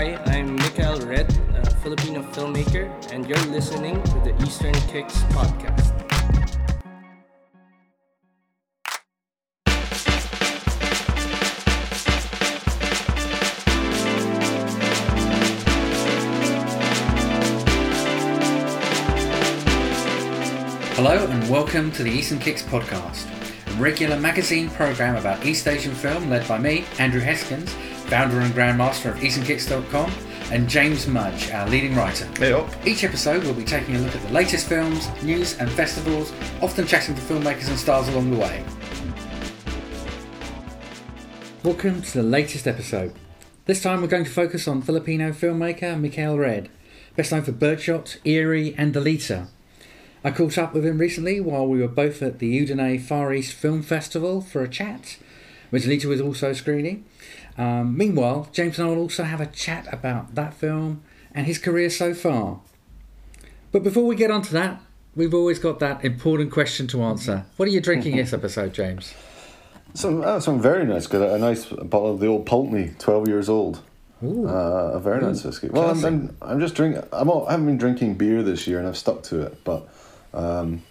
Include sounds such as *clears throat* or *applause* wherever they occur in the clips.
Hi, I'm Mikhail Red, a Filipino filmmaker, and you're listening to the Eastern Kicks podcast. Hello and welcome to the Eastern Kicks podcast, a regular magazine program about East Asian film led by me, Andrew Heskins, founder and grandmaster of EasternKicks.com, and James Mudge, our leading writer. Up. Oh. Each episode we'll be taking a look at the latest films, news, and festivals, often chatting to filmmakers and stars along the way. Welcome to the latest episode. This time we're going to focus on Filipino filmmaker Mikhail Red, best known for Birdshot, Eerie, and Deleter. I caught up with him recently while we were both at the Udine Far East Film Festival for a chat, which Deleter was also screening. Um, meanwhile, James and I will also have a chat about that film and his career so far. But before we get on to that, we've always got that important question to answer. What are you drinking this episode, James? Some, uh, some very nice. Got a, nice bottle of the old Pulteney, twelve years old. Ooh. Uh, a very nice whiskey. Well, I'm. I'm, I'm just drinking. I'm all, I haven't been drinking beer this year, and I've stuck to it. But um,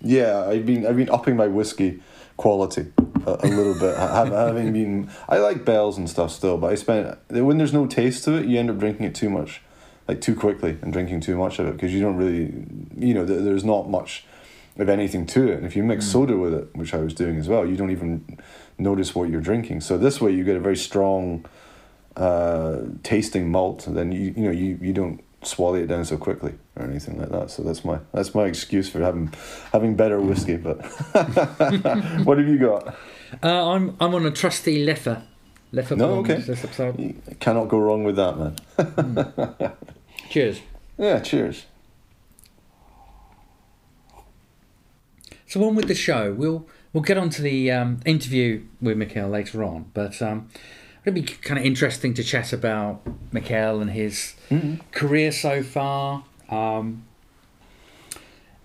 yeah, I've been I've been upping my whiskey quality a, a little bit. Having been, I like bells and stuff still, but I spent when there's no taste to it, you end up drinking it too much, like too quickly, and drinking too much of it because you don't really, you know, there's not much of anything to it. And if you mix soda with it, which I was doing as well, you don't even notice what you're drinking. So this way, you get a very strong uh, tasting malt, and then you you know you, you don't swallow it down so quickly or anything like that. So that's my that's my excuse for having having better whiskey. But *laughs* what have you got? Uh, I'm I'm on a trusty Leffe. Leffe No, okay. this episode. You cannot go wrong with that, man. Cheers. Yeah, cheers. So on with the show, we'll we'll get on to the um, interview with Mikhail later on, but um, it'll be kind of interesting to chat about Mikhail and his career so far. Um,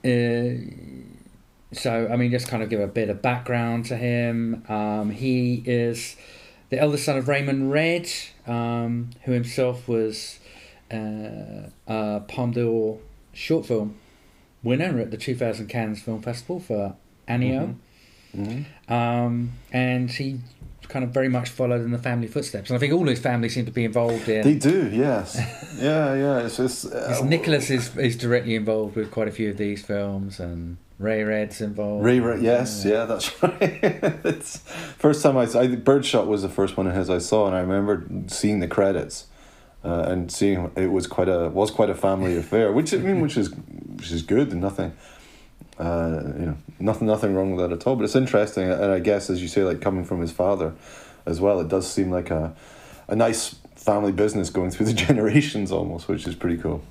uh, so I mean, just kind of give a bit of background to him. Um, he is the eldest son of Raymond Red, um, who himself was uh, a Palme d'Or short film winner at the 2000 Cannes Film Festival for Anino. Um, and he kind of very much followed in the family footsteps. And I think all his family seem to be involved in. They do, yes. *laughs* yeah, yeah. It's just uh, Nicholas is, is directly involved with quite a few of these films, and Ray Red's involved. Ray, Ray, yes, yeah, that's *laughs* right. it's first time I, I Birdshot was the first one of his I saw, and I remember seeing the credits, uh, and seeing it was quite a was quite a family affair, which I mean, which is which is good and nothing, uh, you know, nothing nothing wrong with that at all. But it's interesting, and I guess as you say, like coming from his father, as well, it does seem like a, a nice family business going through the *laughs* generations almost, which is pretty cool.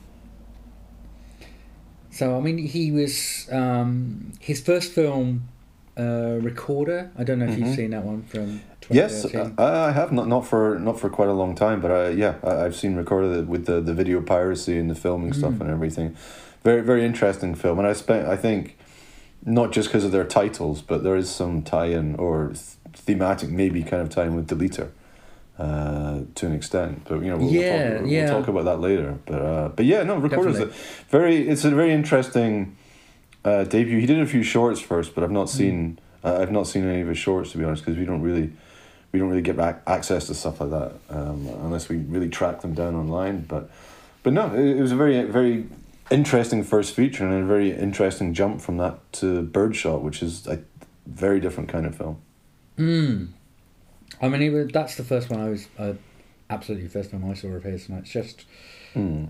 So I mean, he was um, his first film, uh, Recorder. I don't know if you've seen that one from. Yes, 2013. I, I have not not for not for quite a long time, but I, yeah, I, I've seen Recorder with the, the video piracy and the filming stuff and everything. Very very interesting film, and I spent I think not just because of their titles, but there is some tie-in or th- thematic maybe kind of tie-in with Deleter, uh, to an extent. But you know, we'll, Yeah, we'll, talk, yeah. we'll talk about that later. But uh, but yeah, no, recorders a Definitely. very it's a very interesting uh, debut. He did a few shorts first, but I've not Mm. seen uh, I've not seen any of his shorts to be honest, because we don't really we don't really get back access to stuff like that um, unless we really track them down online. But but no, it, it was a very very interesting first feature and a very interesting jump from that to Birdshot, which is a very different kind of film. Mm. I mean, was, that's the first one I was uh, absolutely the first time I saw of his, and it's just Mm.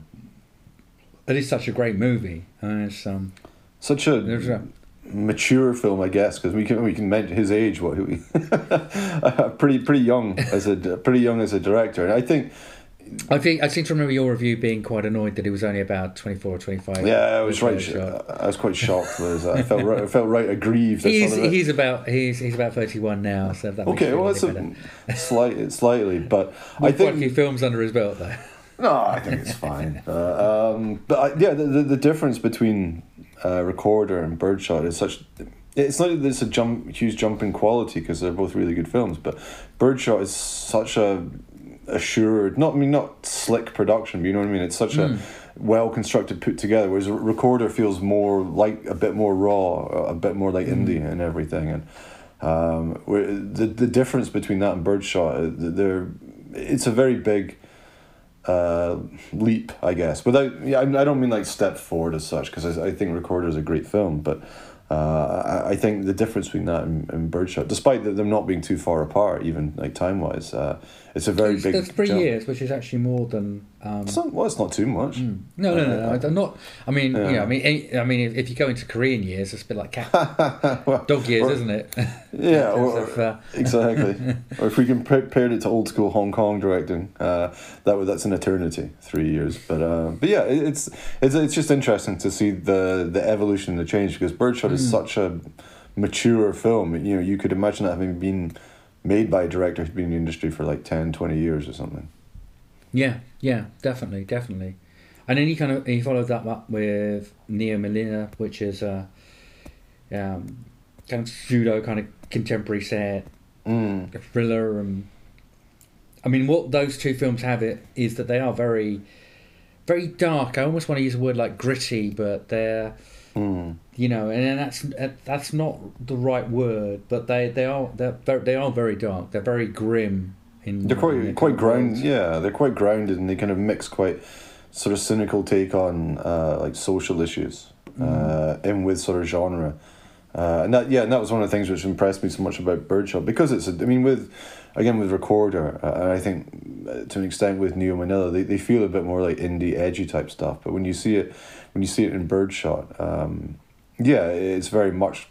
it is such a great movie. And it's um, Such a a mature film, I guess, because we can we can mention his age. What he *laughs* pretty pretty young as a pretty young as a director, and I think I think I seem to remember your review being quite annoyed that it was only about twenty four or twenty five. yeah, I was right. I was quite shocked. I felt right, I felt right aggrieved. He's he's about he's he's about thirty one now, so that okay. Well, better. a slight, slightly, but I think quite a few films under his belt though. no, I think it's fine. Uh, um, but I, yeah, the, the the difference between uh, Recorder and Birdshot is such. It's not that it's a jump, huge jump in quality because they're both really good films, but Birdshot is such a assured. Not I mean not slick production, but you know what I mean. It's such a well constructed, put together. Whereas a recorder feels more like a bit more raw, a bit more like indie and everything. And um, where the the difference between that and Birdshot, uh, they're it's a very big uh, leap, I guess. Without, yeah, I I don't mean like step forward as such, because I, I think Recorder is a great film, but uh, I, I think the difference between that and, and Birdshot, despite them not being too far apart, even like time wise, uh, it's a very It's- big. That's three jump. years, which is actually more than. Um, well, it's not too much. no, no, no, no. I'm not. I mean, Yeah. you know, I mean, I mean, if, you go into Korean years, it's a bit like cat, *laughs* dog years, or- isn't it? *laughs* Yeah, or, of, uh, exactly. *laughs* or if we compare it to old school Hong Kong directing, uh, that would that's an eternity, three years. But uh, but yeah, it, it's it's it's just interesting to see the the evolution, and the change because Birdshot Hmm. is such a mature film. You know, you could imagine that having been made by a director who's been in the industry for like 10, 20 years or something. Yeah, yeah, definitely, definitely. And then he kind of he followed that up with Neo Manila, which is a um, kind of pseudo kind of contemporary set, Mm. a thriller, and I mean, what those two films have it is that they are very, very dark. I almost want to use a word like gritty, but they're Mm. you know, and then that's that's not the right word, but they they are they're they are very dark. They're very grim. In They're quite their quite kind of ground. words. Yeah, they're quite grounded, and they kind of mix quite sort of cynical take on uh, like social issues uh, in with sort of genre. Uh, and that yeah, and that was one of the things which impressed me so much about Birdshot because it's a, I mean with again with Recorder uh, and I think uh, to an extent with Neo Manila they, they feel a bit more like indie edgy type stuff but when you see it when you see it in Birdshot um, yeah it's very much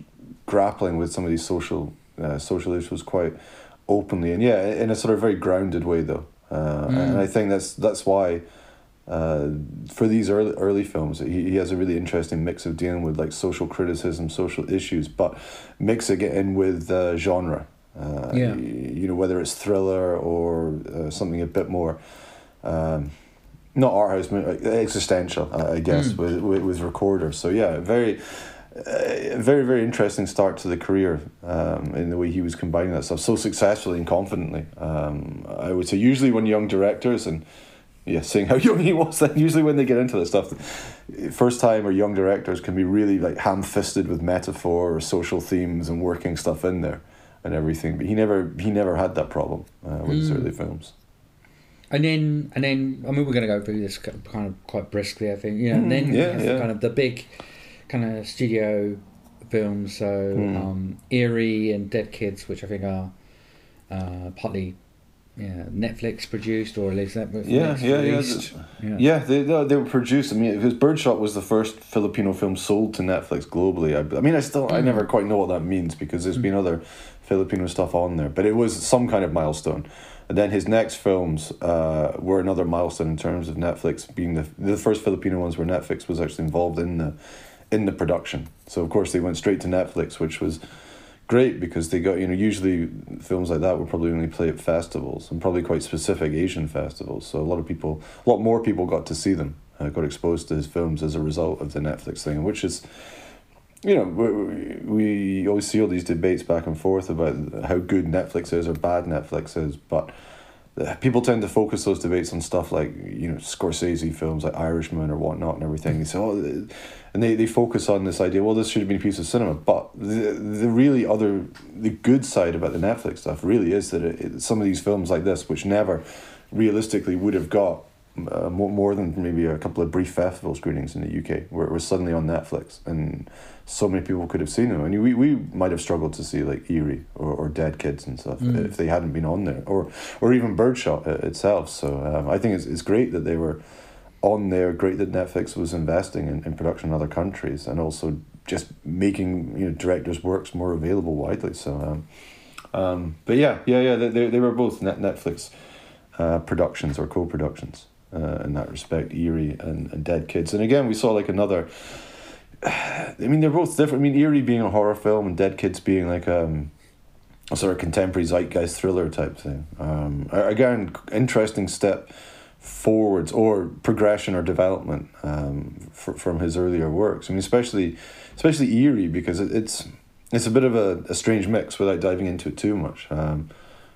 grappling with some of these social uh, social issues quite openly and yeah in a sort of very grounded way though uh, and I think that's that's why uh, for these early early films, he, he has a really interesting mix of dealing with like social criticism, social issues, but mixing it in with uh, genre. Uh, Yeah. You know, whether it's thriller or uh, something a bit more, um, not art house, but existential, I I guess, with, with with Recorder. So yeah, very. Uh, very very interesting start to the career um, in the way he was combining that stuff so successfully and confidently. Um, I would say usually when young directors and yeah, seeing how *laughs* young he was then usually when they get into this stuff, first time or young directors can be really like ham fisted with metaphor or social themes and working stuff in there and everything. But he never he never had that problem uh, with his early films. And then, and then, I mean, we're going to go through this kind of quite briskly, I think. You know, and then Mm, yeah, yeah. kind of the big kind of studio films, so Hmm. um, Eerie and Dead Kids, which I think are uh, partly yeah, Netflix produced or at least Netflix Yeah, yeah, yeah. released. Yeah. Yeah, they, they, they were produced. I mean, because Birdshot was the first Filipino film sold to Netflix globally. I, I mean, I still, I never quite know what that means because there's been other Filipino stuff on there, but it was some kind of milestone. And then his next films uh, were another milestone in terms of Netflix being the the first Filipino ones where Netflix was actually involved in the in the production. So of course they went straight to Netflix, which was great because they got you know usually films like that would probably only play at festivals and probably quite specific Asian festivals. So a lot of people, a lot more people got to see them, uh, got exposed to his films as a result of the Netflix thing, which is. You know, we, we always see all these debates back and forth about how good Netflix is or bad Netflix is, but *laughs* people tend to focus those debates on stuff like you know Scorsese films like Irishman or whatnot and everything. So, oh, and they, they focus on this idea. Well, this should have been a piece of cinema, but the the really other the good side about the Netflix stuff really is that it, it, some of these films like this, which never realistically would have got uh, more, more than maybe a couple of brief festival screenings in the UK, where it was suddenly on Netflix, and so many people could have seen them. And we, we might have struggled to see like Eerie or, or Dead Kids and stuff if they hadn't been on there, or or even Birdshot itself. So um, I think it's, it's great that they were on there. Great that Netflix was investing in, in production in other countries, and also just making you know directors' works more available widely. So, um, um, but yeah, yeah, yeah, they, they, they were both net Netflix uh, productions or co-productions uh, in that respect, Eerie and, and Dead Kids. And again, we saw like another. *sighs* I mean, they're both different. I mean, Eerie being a horror film and Dead Kids being like um, a sort of contemporary zeitgeist thriller type thing. Um, again, interesting step forwards or progression or development um, fr- from his earlier works. I mean, especially especially Eerie because it, it's it's a bit of a, a strange mix without diving into it too much. Um,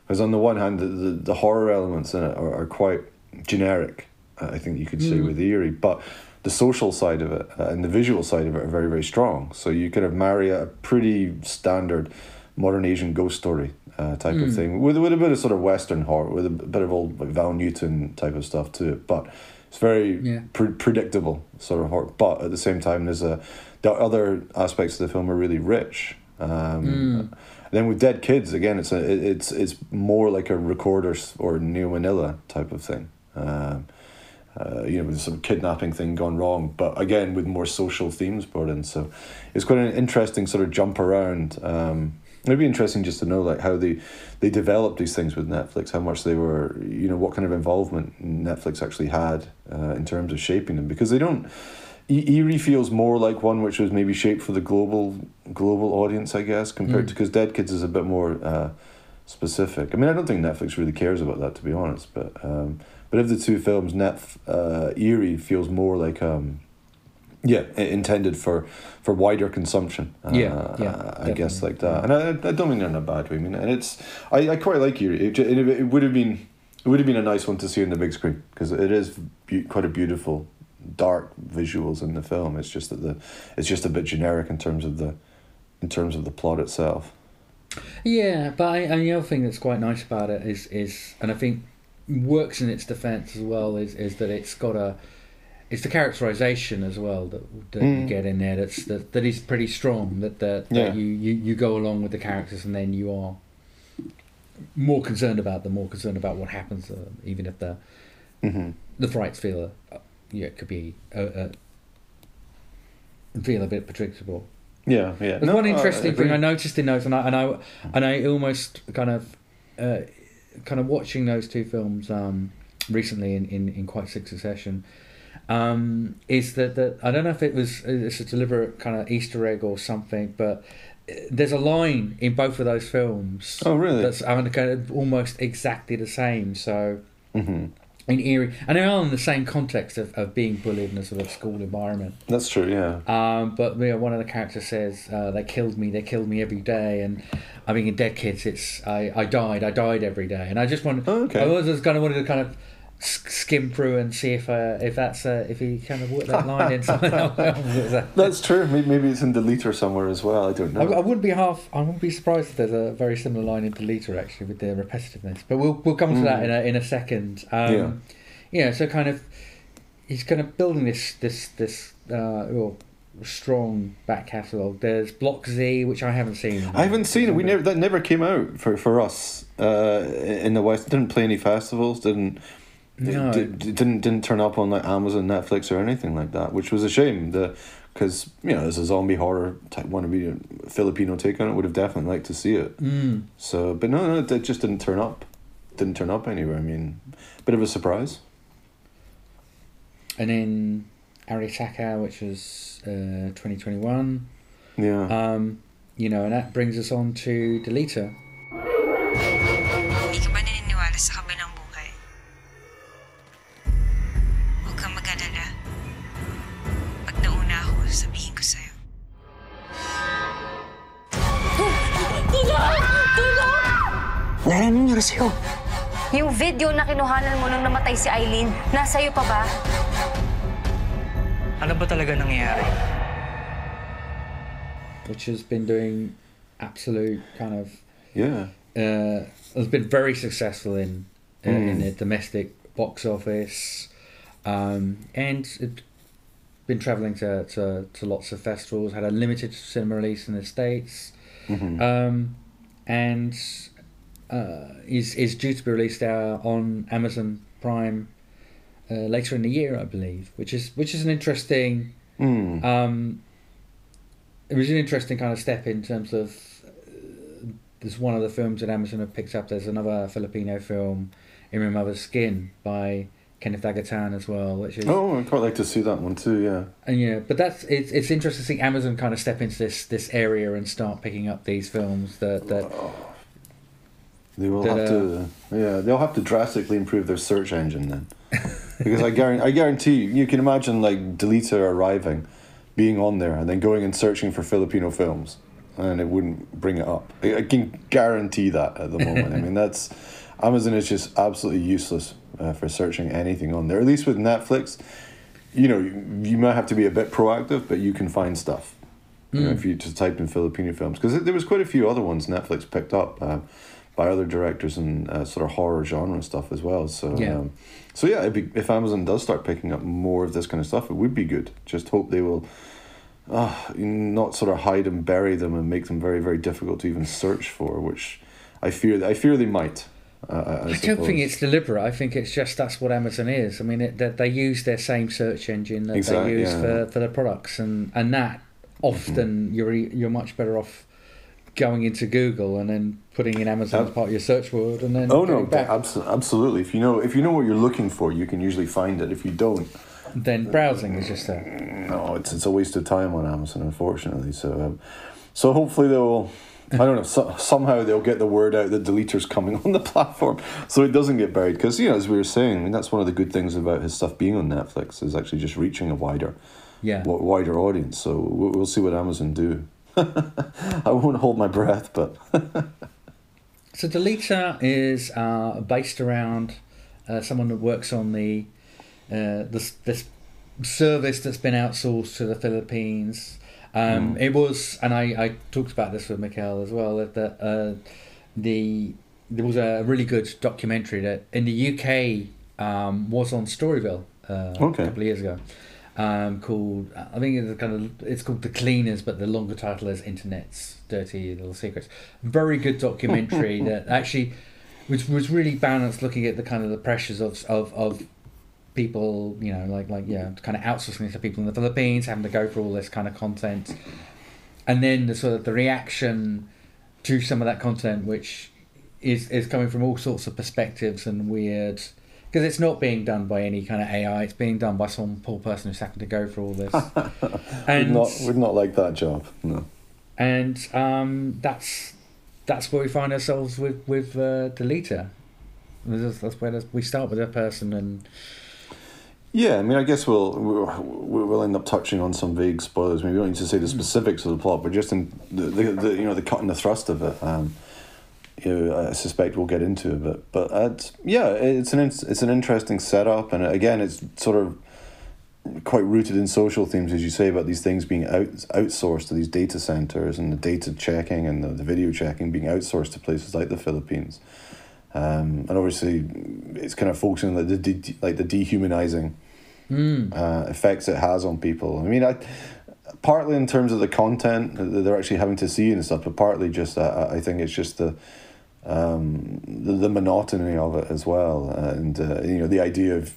Because on the one hand, the, the, the horror elements in it are, are quite generic. uh, I think you could say Mm. with eerie, but the social side of it uh, and the visual side of it are very very strong. So you kind of marry a pretty standard modern Asian ghost story uh, type of Mm. thing with with a bit of sort of Western horror, with a bit of old like Val Lewton type of stuff to it, but. It's very Yeah. pre- predictable sort of horror, but at the same time, there's a the other aspects of the film are really rich. Um, Mm. Then with Dead Kids, again, it's a it's it's more like a recorder or Neo Manila type of thing. Um, uh, you know, with some kidnapping thing gone wrong, but again with more social themes brought in. So it's quite an interesting sort of jump around. Um, it'd be interesting just to know like how they they developed these things with Netflix, how much they were, you know, what kind of involvement Netflix actually had uh, in terms of shaping them, because they don't. E- Eerie feels more like one which was maybe shaped for the global global audience, I guess, compared Mm. to because Dead Kids is a bit more uh, specific. I mean, I don't think Netflix really cares about that, to be honest. But um, but of the two films, Net uh, Eerie feels more like um, yeah, intended for for wider consumption. Uh, Yeah, yeah, I guess like that, and I, I don't mean that in a bad way. I mean, and it's I, I quite like Eerie. It, it, it would have been it would have been a nice one to see on the big screen because it is be- quite a beautiful dark visuals in the film. It's just that the it's just a bit generic in terms of the in terms of the plot itself. Yeah, but I, and the other thing that's quite nice about it is is and I think works in its defence as well is is that it's got a it's the characterization as well that that you Mm. get in there that's that, that is pretty strong that that, that Yeah. you, you you go along with the characters and then you are more concerned about them more concerned about what happens uh, even if the Mm-hmm. the frights feel uh, yeah it could be uh, uh, feel a bit predictable Yeah, yeah. there's No, one I interesting thing. I noticed in those, and I and I and I almost kind of, uh, kind of watching those two films um, recently in, in, in quite quick succession, um, is that that I don't know if it was it's a deliberate kind of Easter egg or something, but uh, there's a line in both of those films. Oh, really? That's I mean, kind of almost exactly the same. So Mm-hmm. In eerie, and they're all in the same context of, of being bullied in a sort of school environment. That's true. Yeah. Um, but you know, one of the characters says, uh, "They killed me. They killed me every day." And I mean, in Dead Kids, it's I, I died. I died every day. And I just wanted, Oh, okay. I was just kind of wanted to kind of skim through and see if uh, if that's uh, if he kind of worked that line in something else. *laughs* *laughs* That's true. Maybe, it's in Deleter somewhere as well. I don't know. I wouldn't be half. I wouldn't be surprised if there's a very similar line in Deleter actually with the repetitiveness. But we'll we'll come to that Mm. in a in a second. Um, Yeah. yeah. So kind of, he's kind of building this this this uh, well, strong back catalogue. There's Block Z, which I haven't seen. I haven't seen it. We never that never came out for for us uh, in the West. Didn't play any festivals. Didn't. No. Did, didn't didn't turn up on like Amazon, Netflix, or anything like that, which was a shame. The because you know as a zombie horror type one be a Filipino take on it, would have definitely liked to see it. Mm. So, but no, no, it just didn't turn up. Didn't turn up anywhere. I mean, bit of a surprise. And then Arisaka, which was uh, 2021. Yeah. Um, you know, and that brings us on to Deleter. Wala na sa'yo. Yung video na kinuhanan mo nung namatay si Eileen, nasa iyo pa ba? Ano ba talaga nangyayari? which has been doing absolute kind of yeah. uh, has been very successful in uh, in Mm. the domestic box office, um, and it been traveling to, to, to lots of festivals. Had a limited cinema release in the states, Mhm. um, and uh, is is due to be released uh, on Amazon Prime uh, later in the year, I believe. Which is which is an interesting. Mm. Um, it was an interesting kind of step in terms of uh, there's one of the films that Amazon have picked up. There's another Filipino film, In My Mother's Skin, by Kenneth Dagatan as well, which is oh, I'd quite like to see that one too. Yeah. and yeah, but that's it's it's interesting to see Amazon kind of step into this this area and start picking up these films that that They will That, have to, yeah, they'll have to drastically improve their search engine then, because I guarantee, I guarantee you, you can imagine like Deleter arriving, being on there, and then going and searching for Filipino films, and it wouldn't bring it up. I, I can guarantee that at the moment. I mean, that's Amazon is just absolutely useless uh, for searching anything on there. At least with Netflix, you know, you, you might have to be a bit proactive, but you can find stuff. You know, if you just type in Filipino films, because there was quite a few other ones Netflix picked up uh, by other directors and uh, sort of horror genre stuff as well. So Yeah. um, so yeah, it'd be, if Amazon does start picking up more of this kind of stuff, it would be good. Just hope they will uh, not sort of hide and bury them and make them very very difficult to even search for, which I fear I fear they might. Uh, I, I, don't think it's deliberate. I think it's just that's what Amazon is. I mean, it, that they use their same search engine that Exactly, they use yeah. for, for their products, and and that often you're e- you're much better off going into Google and then putting in Amazon as part of your search word, and then Oh no, back, absolutely. If you know if you know what you're looking for, you can usually find it. If you don't, then browsing is just a no, it's it's a waste of time on Amazon, unfortunately. So, um, so hopefully they'll. I don't know. So, somehow they'll get the word out that deleter's coming *laughs* on the platform, so it doesn't get buried. Because you know, as we were saying, I mean, that's one of the good things about his stuff being on Netflix is actually just reaching a wider, yeah. wider audience. So we'll, we'll see what Amazon do. *laughs* I won't hold my breath, but *laughs* So Deleter is uh, based around uh, someone that works on the uh, this this service that's been outsourced to the Philippines. Um, It was, and I, I talked about this with Mikhail as well. That, that uh, the there was a really good documentary that in the UK um, was on Storyville uh, Okay. a couple of years ago. Um, called I think it's kind of it's called The Cleaners, but the longer title is Internet's Dirty Little Secrets. Very good documentary *laughs* that actually was was really balanced, looking at the kind of the pressures of of, of people, you know, like like yeah, kind of outsourcing to people in the Philippines, having to go through all this kind of content, and then the sort of the reaction to some of that content, which is is coming from all sorts of perspectives and weird. Because it's not being done by any kind of AI, it's being done by some poor person who's having to go for all this. *laughs* would and not would not like that job. No. and um, that's that's where we find ourselves with with uh, Deleter. That's, where we start with a person, and Yeah, I mean, I guess we'll we'll end up touching on some vague spoilers. Maybe we don't need to say the specifics of the plot, but just in the, the, the you know the cut and the thrust of it. Um, you know, I suspect we'll get into a bit, but uh, it's, yeah, it's an in- it's an interesting setup, and again, it's sort of quite rooted in social themes, as you say, about these things being out outsourced to these data centers and the data checking and the, the video checking being outsourced to places like the Philippines. Um, and obviously, it's kind of focusing on the, the de- like the dehumanizing uh, effects it has on people. I mean, I partly in terms of the content that they're actually having to see and stuff, but partly just uh, I think it's just the um, the, the monotony of it as well, and uh, you know the idea of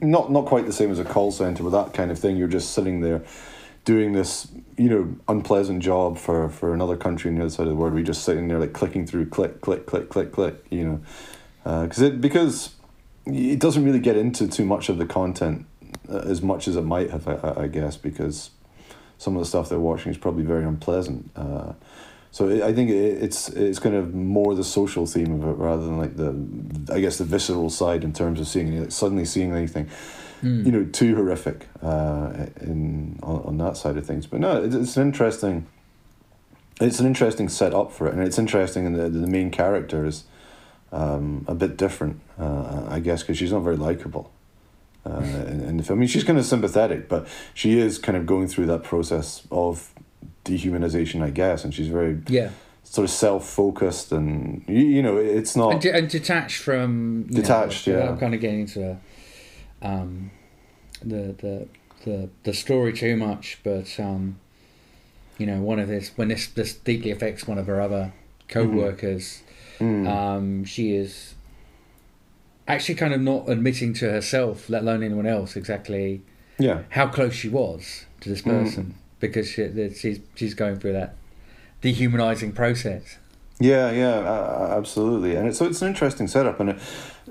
not not quite the same as a call center, but that kind of thing. You're just sitting there doing this, you know, unpleasant job for, for another country on the other side of the world. We're just sitting there like clicking through, click, click, click, click, click. You know, because it because it doesn't really get into too much of the content uh, as much as it might have, I, I guess, because some of the stuff they're watching is probably very unpleasant. Uh, so it, I think it, it's it's kind of more the social theme of it rather than like the I guess the visceral side in terms of seeing like suddenly seeing anything, you know, too horrific uh, in on, on that side of things. But no, it's, it's an interesting. It's an interesting setup for it, and it's interesting, and the the main character is um, a bit different, uh, I guess, because she's not very likable. Uh, in, in the film, I mean, she's kind of sympathetic, but she is kind of going through that process of dehumanization, I guess, and she's very yeah, sort of self-focused, and you, you know, it's not. and, de- and detached from you know, Detached, yeah. I'm kind of getting into um, the the the the story too much, but um, you know, one of this when this this deeply affects one of her other co-workers, Mm. um, she is actually kind of not admitting to herself, let alone anyone else, exactly yeah, how close she was to this Mm. person because she, she's she's going through that dehumanizing process. Yeah, yeah, uh, absolutely, and it, so it's an interesting setup, and it,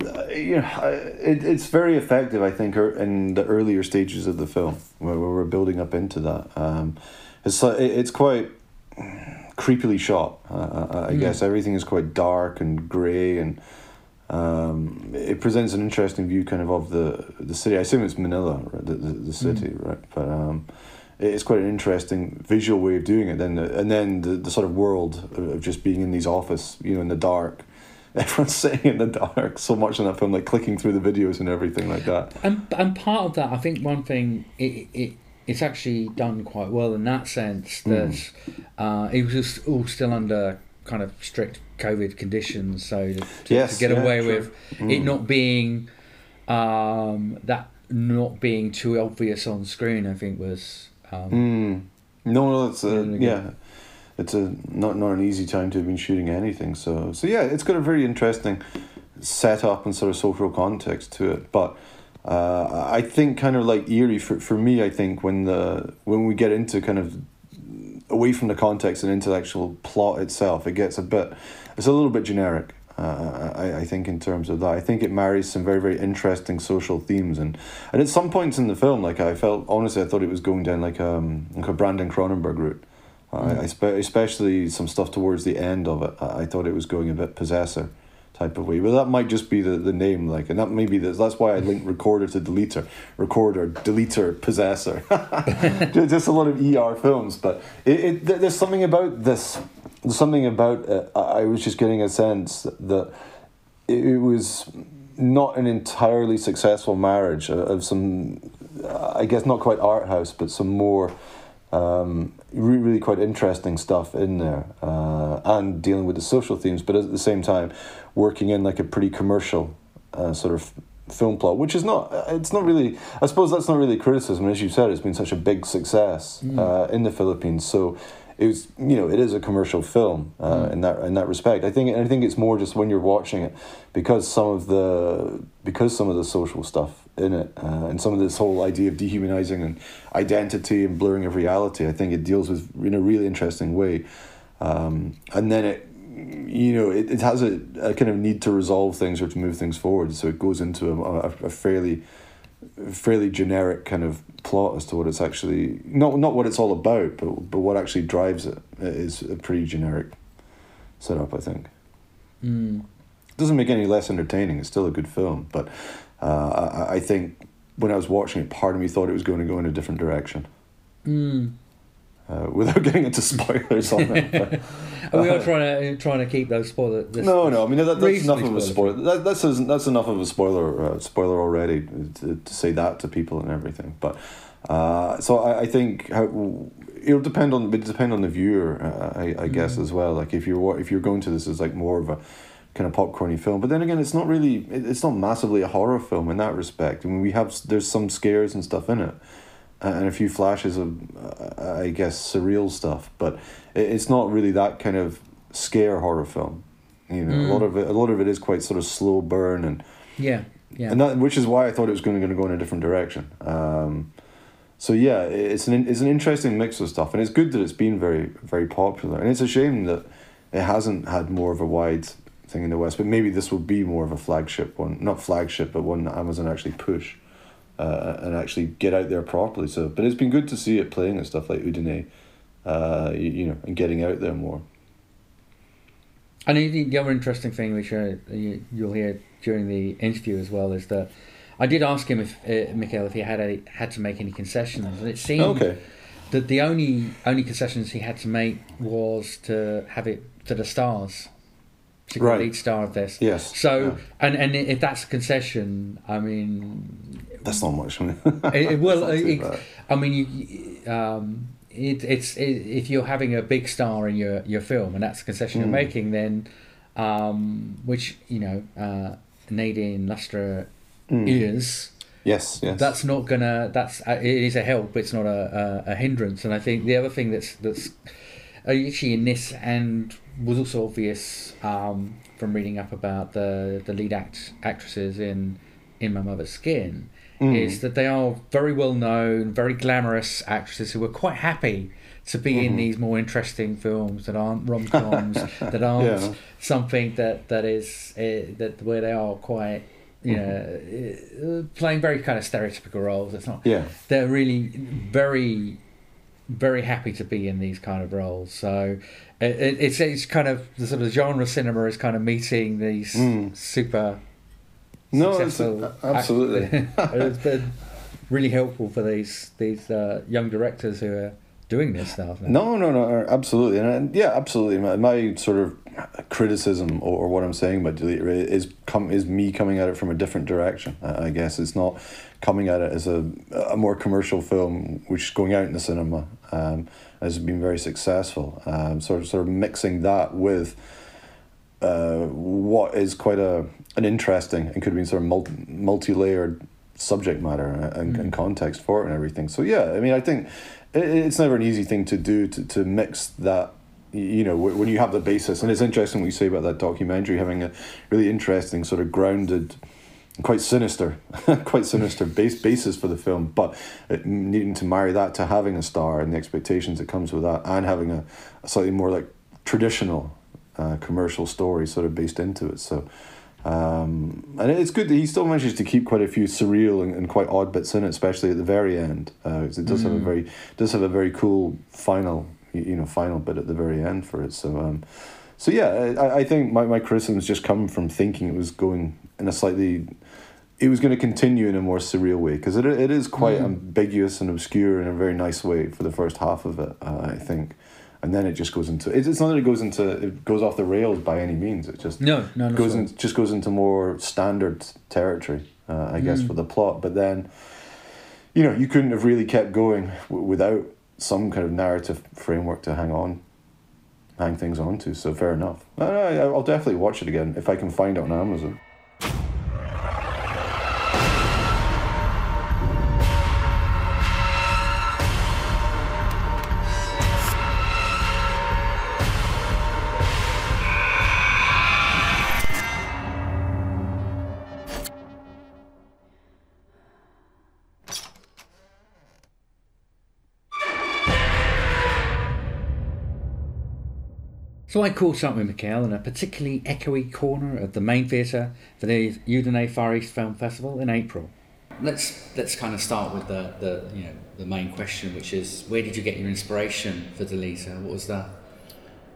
uh, you know, it, it's very effective. I think er- in the earlier stages of the film, where, where we're building up into that, um, it's like it, it's quite creepily shot. Uh, I- I guess everything is quite dark and grey, and um, it presents an interesting view, kind of of the the city. I assume it's Manila, right? the, the, the city, right? But um, it's quite an interesting visual way of doing it. Then and then the, the sort of world of just being in these office, you know, in the dark. *laughs* Everyone's sitting in the dark so much in that film, like clicking through the videos and everything like that. And and part of that, I think one thing it it it's actually done quite well in that sense that uh, it was just all still under kind of strict COVID conditions, so to, Yes, to get yeah, away true. with it not being um, that not being too obvious on screen, I think was. Um, Mm. No, no, it's a, yeah, it's a not not an easy time to have been shooting anything. So so yeah, it's got a very interesting setup and sort of social context to it. But uh, I think kind of like eerie for for me. I think when the when we get into kind of away from the context and into the actual plot itself, it gets a bit, it's a little bit generic. Uh, I, I think in terms of that, I think it marries some very very interesting social themes and and at some points in the film, like I felt honestly, I thought it was going down like um like a Brandon Cronenberg route. I, I spe- especially some stuff towards the end of it. I, I thought it was going a bit possessor type of way, but that might just be the, the name, like, and that maybe that's that's why I linked recorder to deleter, recorder, deleter, possessor. *laughs* Just- just a lot of ER films, but it, it there's something about this, there's something about it. I was just getting a sense that it, was not an entirely successful marriage of, of some, I guess not quite art house, but some more um, re- really quite interesting stuff in there, uh, and dealing with the social themes, but at the same time, working in like a pretty commercial uh, sort of film plot, which is not. It's not really. I suppose that's not really criticism. As you said, it's been such a big success uh, in the Philippines, so. It was, you know, it is a commercial film uh, in that in that respect. I think, and I think it's more just when you're watching it, because some of the because some of the social stuff in it, uh, and some of this whole idea of dehumanizing and identity and blurring of reality. I think it deals with in a really interesting way, um, and then it, you know, it, it has a, a kind of need to resolve things or to move things forward. So it goes into a, a, a fairly fairly generic kind of plot as to what it's actually not not what it's all about, but but what actually drives it is a pretty generic setup. I think mm, doesn't make it any less entertaining. It's still a good film, but uh, I, I think when I was watching it, part of me thought it was going to go in a different direction. mm. Uh, *laughs* without getting into spoilers on it. But, *laughs* And we are trying to trying to keep those spoiler. This, no, no. I mean that, that's enough of a spoiler. That, that's that's enough of a spoiler uh, spoiler already to, to say that to people and everything. But uh, so I, I think how it'll depend on it depend on the viewer. Uh, I, I guess as well. Like if you're if you're going to this as like more of a kind of popcorny film, but then again, it's not really it, it's not massively a horror film in that respect. I mean, we have there's some scares and stuff in it. And a few flashes of, uh, I guess, surreal stuff, but it's not really that kind of scare horror film. You know, a lot of it, a lot of it is quite sort of slow burn, and Yeah, yeah. and that which is why I thought it was going to go in a different direction. Um, so yeah, it's an it's an interesting mix of stuff, and it's good that it's been very very popular. And it's a shame that it hasn't had more of a wide thing in the West. But maybe this will be more of a flagship one, not flagship, but one that Amazon actually push, uh, and actually get out there properly. So, but it's been good to see it playing and stuff like Udine, uh, you, you know, and getting out there more. And the, the other interesting thing, which uh, you, you'll hear during the interview as well, is that I did ask him if uh, Mikhail if he had a, had to make any concessions, and it seemed Okay. that the only only concessions he had to make was to have it to the stars, to Right. the lead star of this. Yes. So, and and if that's a concession, I mean, That's not much. it, well, it. *laughs* I mean, you, um, it, it's it, if you're having a big star in your, your film and that's the concession Mm. you're making, then um, which you know uh, Nadine Lustre Mm. is. Yes, yes. That's not gonna. That's uh, it is a help. It's not a, a, a hindrance. And I think the other thing that's that's uh, actually in this and was also obvious um, from reading up about the the lead act actresses in in My Mother's Skin Mm. is that they are very well known, very glamorous actresses who are quite happy to be Mm-hmm. in these more interesting films that aren't rom coms, *laughs* that aren't Yeah. something that that is uh, that where they are quite you Mm-hmm. know uh, playing very kind of stereotypical roles. It's not. Yeah. They're really very very happy to be in these kind of roles. So it, it, it's it's kind of the sort of genre cinema is kind of meeting these Mm. super No, successful uh, absolutely. *laughs* it's been really helpful for these these uh, young directors who are doing this stuff. No, no, no, absolutely, and, yeah, absolutely. My, my sort of criticism or, or what I'm saying about Delete is come is me coming at it from a different direction. I I guess it's not coming at it as a a more commercial film, which is going out in the cinema, um, has been very successful. Um, sort of sort of mixing that with. Uh, what is quite a an interesting and could have been sort of multi layered subject matter and, and context for it and everything. So yeah, I mean, I think it, it's never an easy thing to do to, to mix that you know when you have the basis. And it's interesting what you say about that documentary having a really interesting sort of grounded quite sinister *laughs* quite sinister base basis for the film. But it, needing to marry that to having a star and the expectations that comes with that and having a, a slightly more like traditional uh, commercial story sort of based into it. So um, and it's good that he still manages to keep quite a few surreal and, and quite odd bits in it, especially at the very end. Uh, it does have a very does have a very cool final you know final bit at the very end for it. So um, so yeah, I, I think my my criticisms just come from thinking it was going in a slightly it was going to continue in a more surreal way because it, it is quite ambiguous and obscure in a very nice way for the first half of it. Uh, I think. And then it just goes into it's, it's not that it goes into it goes off the rails by any means. It just No, no, goes in, just goes into more standard territory, uh, I guess, for the plot. But then, you know, you couldn't have really kept going w- without some kind of narrative framework to hang on, hang things on to. So fair enough. I, I'll definitely watch it again if I can find it on Amazon. So I caught up with Mikhail in a particularly echoey corner of the main theatre for the Udine Far East Film Festival in April. Let's let's kind of start with the, the you know the main question, which is where did you get your inspiration for Deleter? What was that?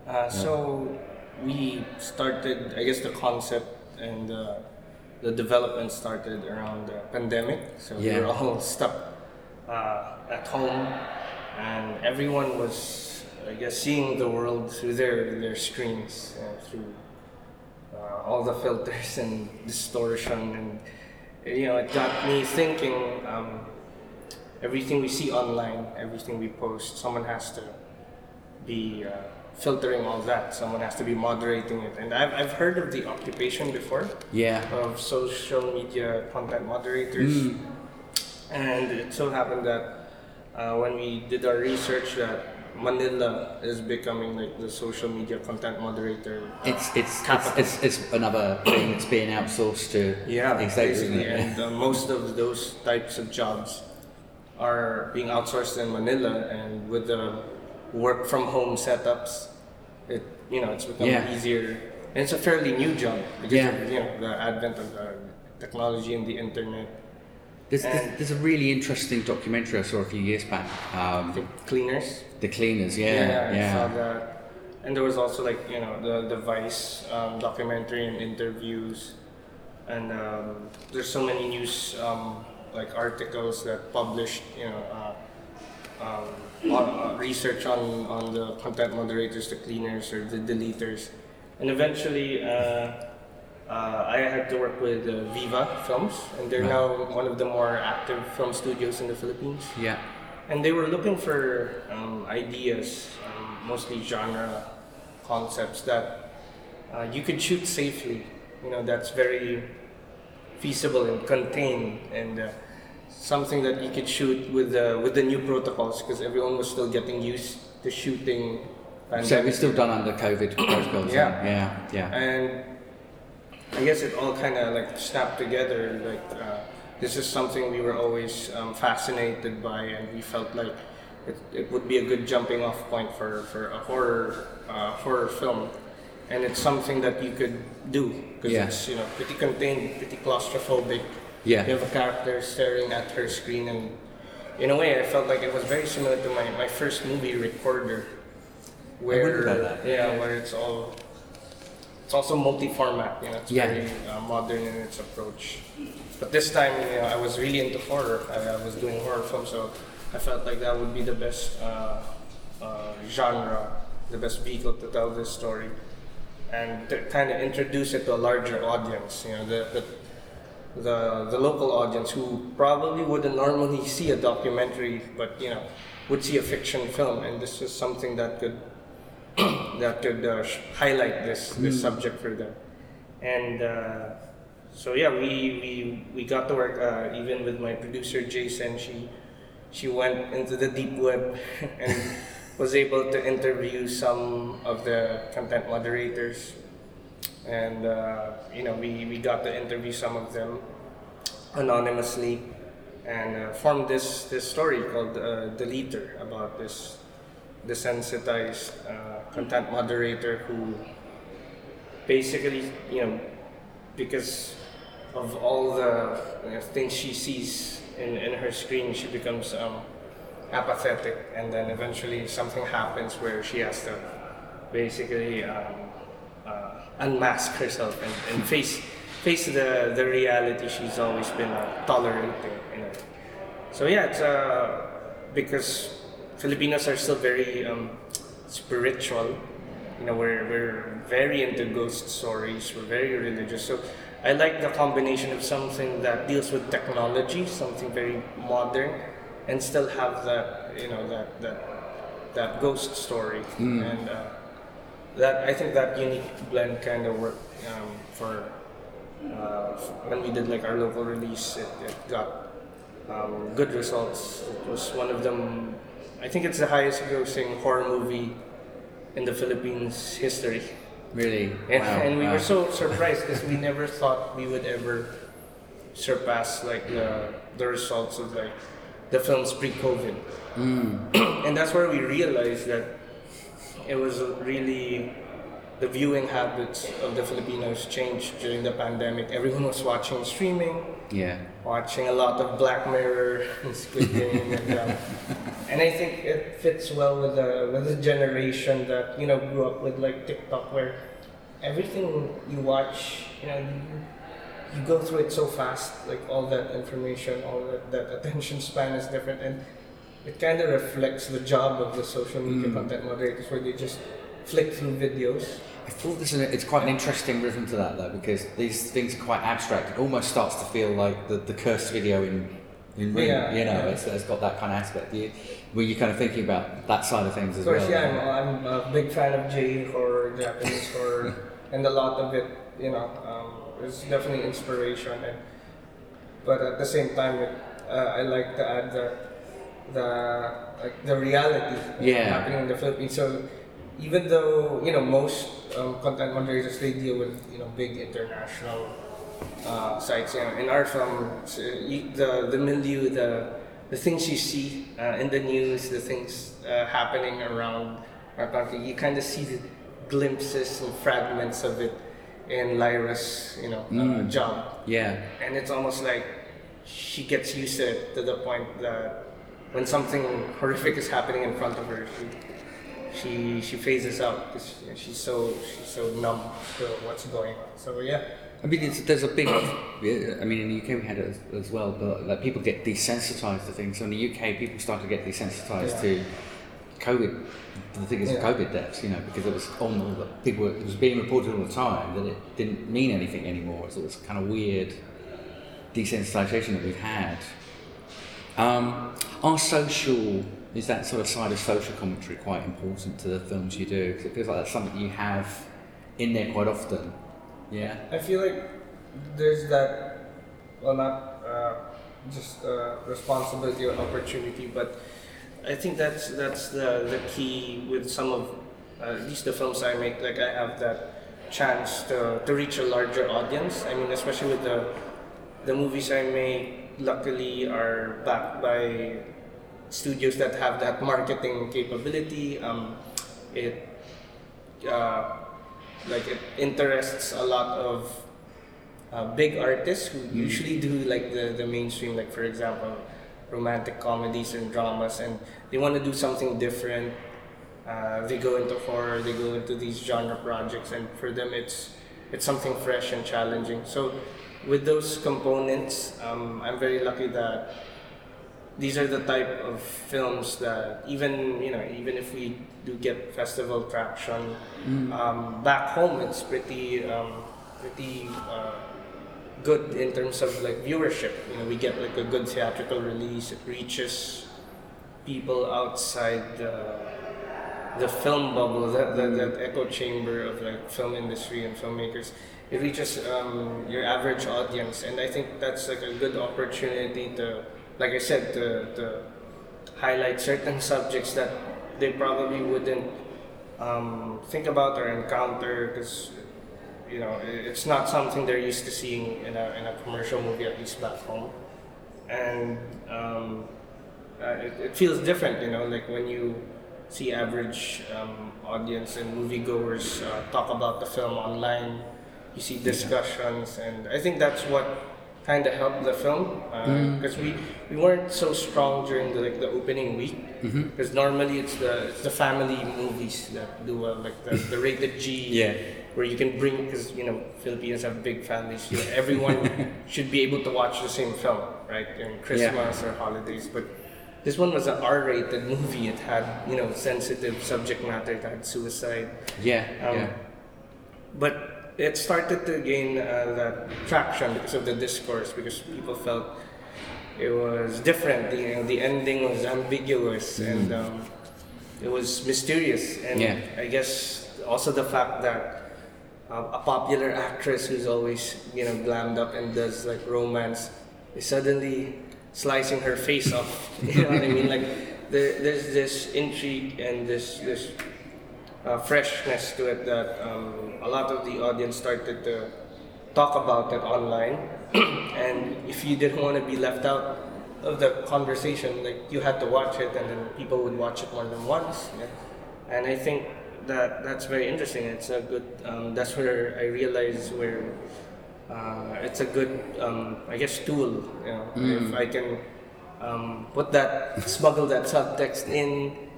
Uh, so we started, I guess, the concept and uh, the development started around the pandemic. So we were all *laughs* stuck uh, at home, and everyone was, I guess, seeing the world through their their screens, uh, through uh, all the filters and distortion, and you know, it got me thinking. Um, everything we see online, everything we post, someone has to be uh, filtering all that. Someone has to be moderating it. And I've, I've heard of the occupation before Yeah. of social media content moderators. And it so happened that uh, when we did our research that Manila is becoming like the social media content moderator. It's it's, it's capital. it's it's another thing that's being outsourced to Yeah, basically. And uh, most of those types of jobs are being outsourced in Manila, and with the work from home setups, it you know it's become Yeah. easier. And it's a fairly new job because Yeah. of you know the advent of the technology and the internet. There's, there's, there's a really interesting documentary I saw a few years back. Um, The cleaners. the Cleaners, yeah, I yeah. saw that. And there was also like you know the the Vice um, documentary and interviews, and um, there's so many news um, like articles that published you know uh, um, on, uh, research on on the content moderators, the cleaners or the deleters, and eventually. Uh, uh, I had to work with uh, Viva Films, and they're Right. now one of the more active film studios in the Philippines Yeah. and they were looking for um, ideas, um, mostly genre concepts that uh, you could shoot safely. You know, that's very feasible and contained, and uh, something that you could shoot with uh, with the new protocols because everyone was still getting used to shooting. So pandemic. was still done under COVID protocols. Yeah. yeah, yeah. and I guess it all kind of like snapped together. Like uh, this is something we were always um, fascinated by, and we felt like it, it would be a good jumping off point for, for a horror uh, horror film. And it's something that you could do because Yeah. it's you know pretty contained, pretty claustrophobic. Yeah. You have a character staring at her screen, and in a way, I felt like it was very similar to my, my first movie, Recorder, where about that. yeah, where it's all it's also multi-format. You know, it's Yeah. very uh, modern in its approach. But this time, you know, I was really into horror. I, I was doing horror films, so I felt like that would be the best uh, uh, genre, the best vehicle to tell this story, and to kind of introduce it to a larger audience. You know, the, the the the local audience who probably wouldn't normally see a documentary, but you know, would see a fiction film, and this is something that could *clears throat* that could uh, sh- highlight this this subject for them. And uh, so yeah, we, we we got to work uh, even with my producer Jason. She she went into the deep web *laughs* and *laughs* was able to interview some of the content moderators and uh, you know we, we got to interview some of them anonymously and uh, formed this this story called uh, Deleter about this desensitized uh, content moderator who basically you know because of all the you know, things she sees in, in her screen she becomes um, apathetic and then eventually something happens where she has to basically um, uh, unmask herself and, and face face the, the reality she's always been uh, tolerating. You know. So yeah, it's uh, because Filipinos are still very um, spiritual. You know, we're, we're very into ghost stories. We're very religious. So I like the combination of something that deals with technology, something very modern, and still have that you know that that that ghost story and. Uh, that I think that unique blend kind of worked um, for uh, when we did like our local release. It, it got um, good results. It was one of them. I think it's the highest grossing horror movie in the Philippines history. Really? And, Wow. and we wow. were so surprised because we never thought we would ever surpass like the, the results of like the films pre-COVID. Mm. *clears throat* and that's where we realized that it was really the viewing habits of the Filipinos changed during the pandemic. Everyone was watching streaming, Yeah. Watching a lot of Black Mirror *laughs* and Squid Game, and, um, *laughs* and I think it fits well with the with the generation that you know grew up with like TikTok, where everything you watch, you know, you, you go through it so fast, like all that information, all that, that attention span is different, and it kind of reflects the job of the social media content moderators, where they just flick through videos. I thought this is a, it's quite an interesting rhythm to that though because these things are quite abstract. It almost starts to feel like the, the cursed video in in Ring. Yeah, you know, yeah. it's, it's got that kind of aspect. You, were you kind of thinking about that side of things as well? Of course, well? yeah, I'm, I'm a big fan of J horror, Japanese horror, *laughs* and a lot of it, you know, um, is definitely inspiration. And but at the same time, it, uh, I like to add the the like the reality Yeah. happening in the Philippines. So even though you know most um, content moderators they deal with you know big international uh, sites, you know, in our film, you, the the milieu, the the things you see uh, in the news, the things uh, happening around our country, you kind of see the glimpses and fragments of it in Lyra's, you know, uh, job. Yeah. and it's almost like she gets used to it to the point that when something horrific is happening in front of her, she she, she phases out because she's so she's so numb to what's going on. So yeah, I mean, it's, there's a big. I mean, in the UK we had it as, as well, but like people get desensitized to things. So in the UK, people started to get desensitized Yeah. to COVID. The thing is, Yeah. COVID deaths, you know, because it was on all the people. It was being reported all the time that it didn't mean anything anymore. So it's kind of weird desensitization that we've had. Um, are social is that sort of side of social commentary quite important to the films you do? Because it feels like that's something you have in there quite often. Yeah. I feel like there's that well not uh, just uh, responsibility or opportunity, but I think that's that's the the key with some of uh, at least the films I make. Like I have that chance to, to reach a larger audience. I mean, especially with the the movies I make. Luckily, are backed by studios that have that marketing capability. Um, it uh, like it interests a lot of uh, big artists who usually do like the, the mainstream like for example romantic comedies and dramas and they want to do something different uh, they go into horror they go into these genre projects and for them it's it's something fresh and challenging. So with those components, um, I'm very lucky that these are the type of films that even you know even if we do get festival traction um, back home it's pretty um, pretty uh, good in terms of like viewership. You know we get like a good theatrical release. It reaches people outside the the film bubble that, that, that echo chamber of like film industry and filmmakers. It reaches um, your average audience and i think that's like a good opportunity to like i said to, to highlight certain subjects that they probably wouldn't um, think about or encounter because you know it's not something they're used to seeing in a, in a commercial movie at least back home. And um, uh, it, it feels different you know like when you see average um, audience and moviegoers uh, talk about the film online you see discussions and i think that's what kind of helped the film uh, mm. because we, we weren't so strong during the like the opening week. Mm-hmm. Because normally it's the it's the family movies that do well like the, the rated G Yeah. where you can bring because you know Filipinos have big families know, everyone *laughs* should be able to watch the same film right during Christmas or holidays. But this one was an R-rated movie. It had you know sensitive subject matter. It had suicide. Yeah, Um, yeah. but it started to gain uh, that traction because of the discourse because people felt it was different. The, you know, the ending was ambiguous and um, it was mysterious. And Yeah. i guess also the fact that uh, a popular actress who's always you know glammed up and does like romance is suddenly slicing her face off. *laughs* You know what i mean? Like there, there's this intrigue and this this uh, freshness to it that um, a lot of the audience started to talk about it online. *clears throat* and if you didn't want to be left out of the conversation, like you had to watch it, and then people would watch it more than once. Yeah. And I think that that's very interesting. It's a good. Um, that's where I realize where uh, it's a good, um, I guess, tool. You know, if I can um, put that, smuggle that subtext in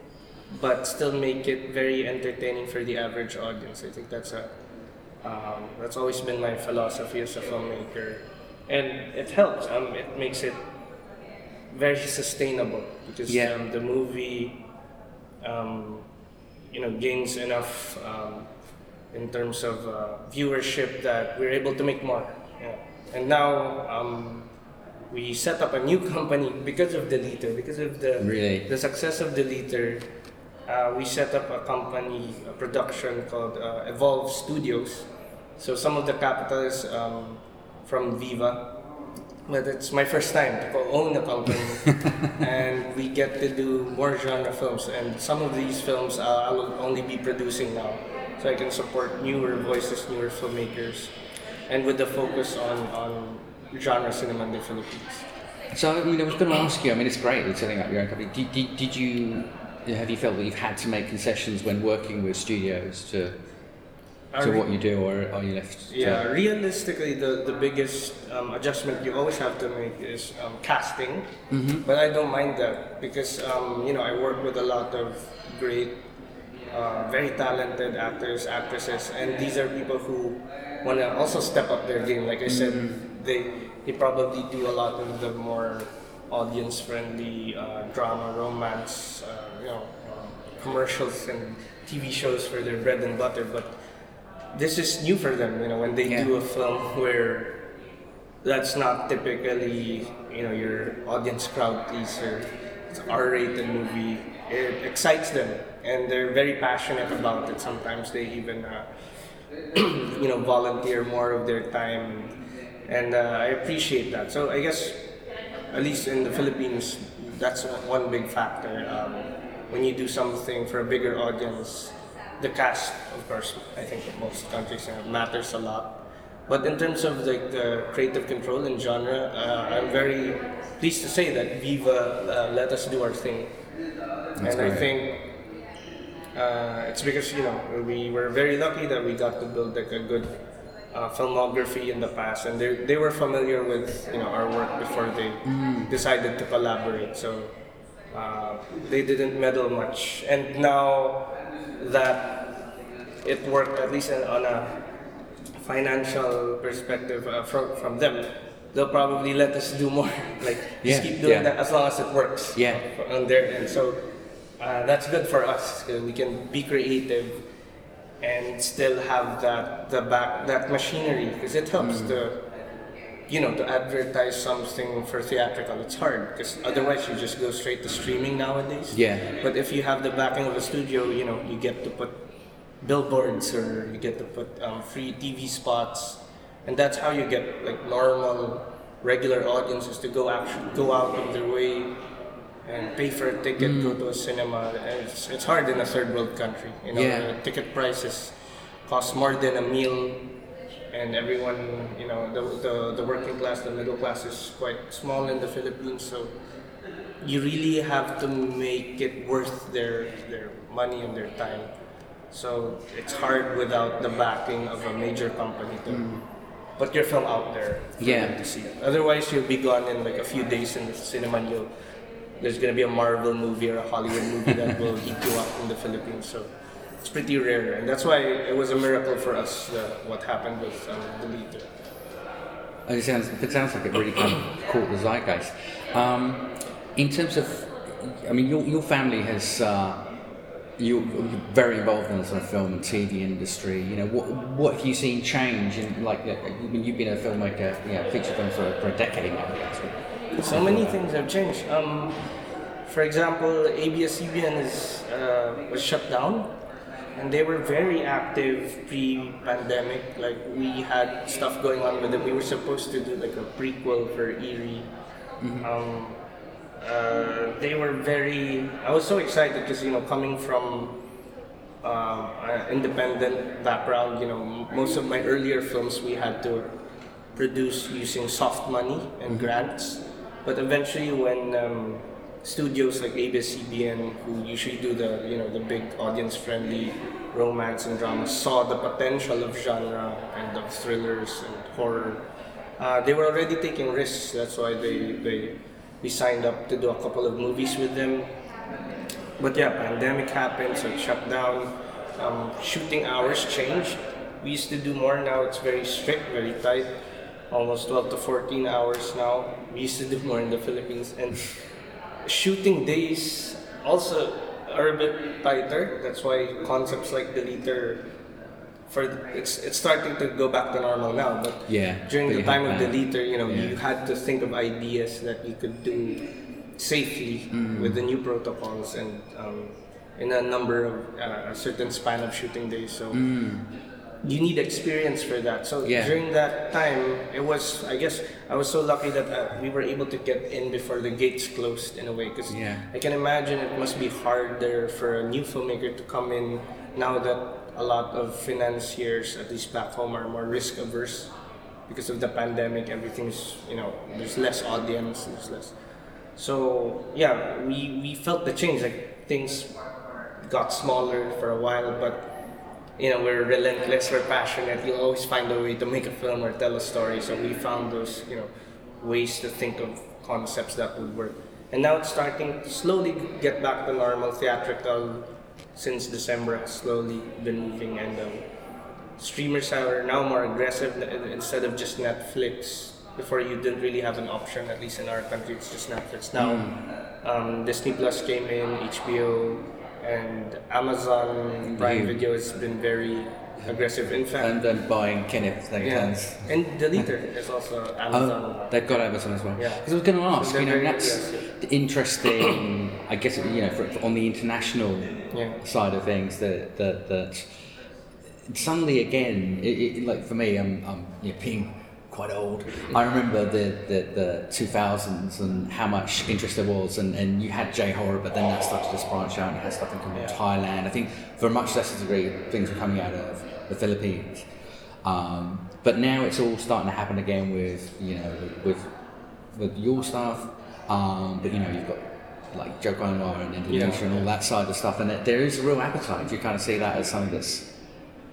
but still make it very entertaining for the average audience. I think that's a um, that's always been my philosophy as a filmmaker, and it helps. Um, it makes it very sustainable because Yeah. um, the movie, um, you know, gains enough um, in terms of uh, viewership that we're able to make more. Yeah. And now um, we set up a new *laughs* company because of Deleter, because of the Really? the success of Deleter. Uh, we set up a company, a production called uh, Evolve Studios. So some of the capital is um, from Viva, but it's my first time to own a company, *laughs* and we get to do more genre films. And some of these films uh, I will only be producing now, so I can support newer voices, newer filmmakers, and with the focus on on genre cinema in the Philippines. So, I mean, I was going to ask you. I mean, it's great that setting up your own company. Did, did, did you have you felt that you've had to make concessions when working with studios to to Are- what you do, or are you left? to- Yeah, realistically, the, the biggest um, adjustment you always have to make is um, casting. But I don't mind that because um, you know I work with a lot of great, uh, very talented actors, actresses, and these are people who want to also step up their game. Like I said, they they probably do a lot of the more audience friendly uh, drama, romance, uh, you know, um, commercials and TV shows for their bread and butter, but this is new for them you know when they Yeah. do a film where that's not typically you know your audience crowd pleaser. It's r-rated movie. It excites them and they're very passionate about it. Sometimes they even uh, *clears throat* you know volunteer more of their time and uh, i appreciate that. So i guess at least in the philippines that's one big factor. Um, when you do something for a bigger audience the cast of course i think in most countries matters a lot. But in terms of like the creative control and genre uh, i'm very pleased to say that viva uh, let us do our thing. That's and i think uh, it's because you know we were very lucky that we got to build like a good uh, filmography in the past, and they they were familiar with you know our work before they decided to collaborate. So uh, they didn't meddle much, and now that it worked at least on a financial perspective uh, from from them, they'll probably let us do more. *laughs* like Yeah, just keep doing yeah. that as long as it works. Yeah. On their end, so uh, that's good for us because we can be creative and still have that the back that machinery because it helps Mm. to you know to advertise something for theatrical it's hard because otherwise you just go straight to streaming nowadays Yeah. but if you have the backing of a studio you know you get to put billboards or you get to put um, free tv spots and that's how you get like normal regular audiences to go actually go out of their way and pay for a ticket, go mm. to a cinema. It's, it's hard in a third world country. You know, Yeah. the ticket prices cost more than a meal, and everyone, you know, the, the, the working class, the middle class is quite small in the Philippines. So you really have to make it worth their their money and their time. So it's hard without the backing of a major company to mm. put your film out there for Yeah. them to see. Otherwise, you'll be gone in like a few days in the cinema. And you'll, there's gonna be a Marvel movie or a Hollywood movie that will *laughs* eat you up in the Philippines. So it's pretty rare, and that's why it was a miracle for us uh, what happened with um, Deleter. It sounds, it sounds like it really kind of caught the zeitgeist. Um, in terms of, I mean, your, your family has, uh, you're, very involved in the sort of film and TV industry. You know, what what have you seen change in, like, I mean, you've been a filmmaker, you know, feature film for, for a decade now. So many things have changed. Um, for example, ABS-CBN is uh, was shut down, and they were very active pre-pandemic. Like we had stuff going on with them. We were supposed to do like a prequel for Eerie. Um, uh, they were very. I was so excited because you know coming from um, an independent background, you know, m- most of my earlier films we had to produce using soft money and grants. But eventually, when um, studios like ABS-CBN, who usually do the you know the big audience-friendly romance and drama, saw the potential of genre and of thrillers and horror, uh, they were already taking risks. That's why they they we signed up to do a couple of movies with them. But yeah, pandemic happened, so it shut down. Um, shooting hours changed. We used to do more now. It's very strict, very tight. Almost 12 to 14 hours now. We used to do more in the Philippines, and shooting days also are a bit tighter. That's why concepts like Deleter, for it's it's starting to go back to normal now. But Yeah, during but the time of. Deleter, you know, Yeah. you had to think of ideas that you could do safely Mm-hmm. with the new protocols and um, in a number of uh, a certain span of shooting days. So you need experience for that. So. Yeah. during that time, it was I guess I was so lucky that uh, we were able to get in before the gates closed in a way because Yeah. I can imagine it must be harder for a new filmmaker to come in now that a lot of financiers, at least back home, are more risk averse because of the pandemic. Everything's you know there's less audience, there's less. So yeah, we we felt the change. Like things got smaller for a while, but you know we're relentless, we're passionate. You'll always find a way to make a film or tell a story. So we found those you know ways to think of concepts that would work. And now it's starting to slowly get back to normal theatrical. Since December, has slowly been moving, and um, streamers are now more aggressive instead of just Netflix. Before you didn't really have an option, at least in our country, it's just Netflix. Now, um, Disney Plus came in, HBO, and Amazon Prime. Video has been very aggressive. In fact, And then buying Kenneth yeah, Leggins. and Deleter is also Amazon. Oh, they've got Amazon as well. Yeah. Because I was going to ask, they're you know, very- that's yes, interesting. *coughs* I guess you know, for, for on the international Yeah. side of things, that that that suddenly again, it, it, like for me, I'm, I'm you know, being quite old. I remember the the, the 2000s and how much interest there was, and, and you had J horror, but then that started to branch out. and You had stuff in Yeah. Thailand. I think for a much lesser degree, things were coming out of the Philippines. Um, but now it's all starting to happen again with you know with with your stuff. Um, but you know you've got like Joko Anwar and Indonesia Yeah. and all that side of stuff, and it, there is a real appetite. You kind of see that as something that's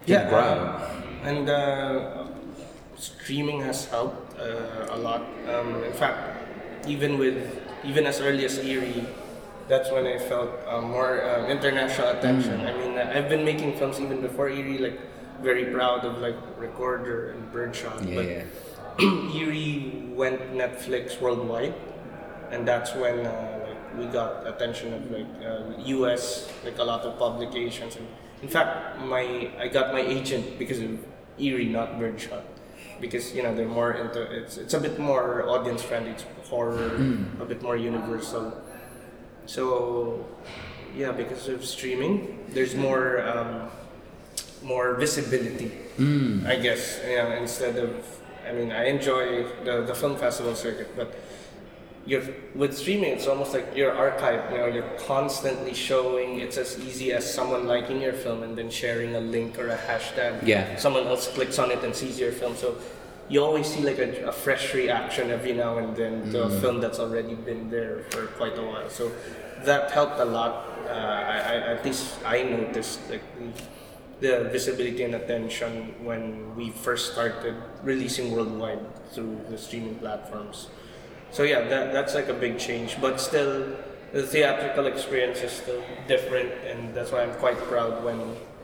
yeah, grow. and uh, streaming has helped uh, a lot. Um, in fact, even with even as early as Eerie, that's when I felt uh, more um, international attention. I mean, I've been making films even before Eerie, like very proud of like Rekorder and Birdshot. Yeah, but yeah. *clears throat* Eerie went Netflix worldwide, and that's when uh, like we got attention of like uh, U.S. like a lot of publications. And in fact, my I got my agent because of Eerie, not Birdshot, because you know they're more into it's it's a bit more audience friendly. It's horror, a bit more universal. So yeah, because of streaming, there's more um, more visibility. I guess yeah. Instead of, I mean, I enjoy the the film festival circuit, but you're with streaming, it's almost like your archive. You know, you're constantly showing. It's as easy as someone liking your film and then sharing a link or a hashtag. Yeah. Someone else clicks on it and sees your film. So you always see like a, a fresh reaction every now and then to a film that's already been there for quite a while. So that helped a lot. Uh, I, I, at least I noticed like the, the visibility and attention when we first started releasing worldwide through the streaming platforms. So yeah, that, that's like a big change. But still, the theatrical experience is still different, and that's why I'm quite proud when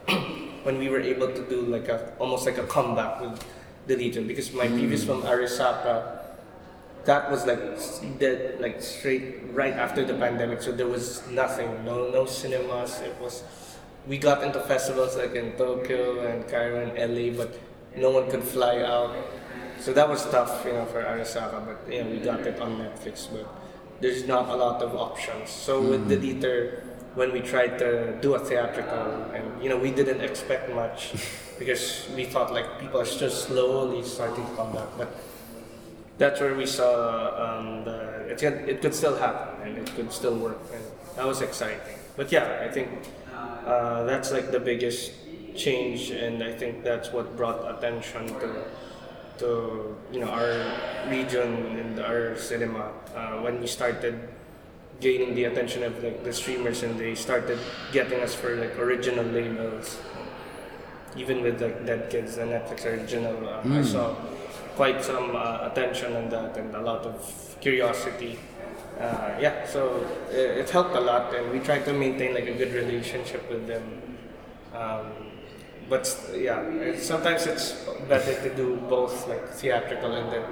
*clears throat* when we were able to do like a almost like a comeback with Deleter because my previous mm. film Arisaka that was like dead like straight right after the pandemic so there was nothing no no cinemas it was we got into festivals like in Tokyo and Cairo and LA but no one could fly out so that was tough you know for Arisaka but you know we got it on Netflix but there's not a lot of options. So with the Deleter when we tried to do a theatrical and you know we didn't expect much *laughs* because we thought like people are just slowly starting to come back. But that's where we saw um, the it, could- it could still happen and it could still work and that was exciting. But yeah i think uh, that's like the biggest change and i think that's what brought attention to to you know our region and our cinema uh, when we started gaining the attention of like the streamers and they started getting us for like original labels even with like Dead Kids, the Netflix original, uh, I saw quite some uh, attention on that and a lot of curiosity. Uh, yeah, so it, it helped a lot, and we tried to maintain like a good relationship with them. Um, but yeah, sometimes it's better to do both like theatrical and then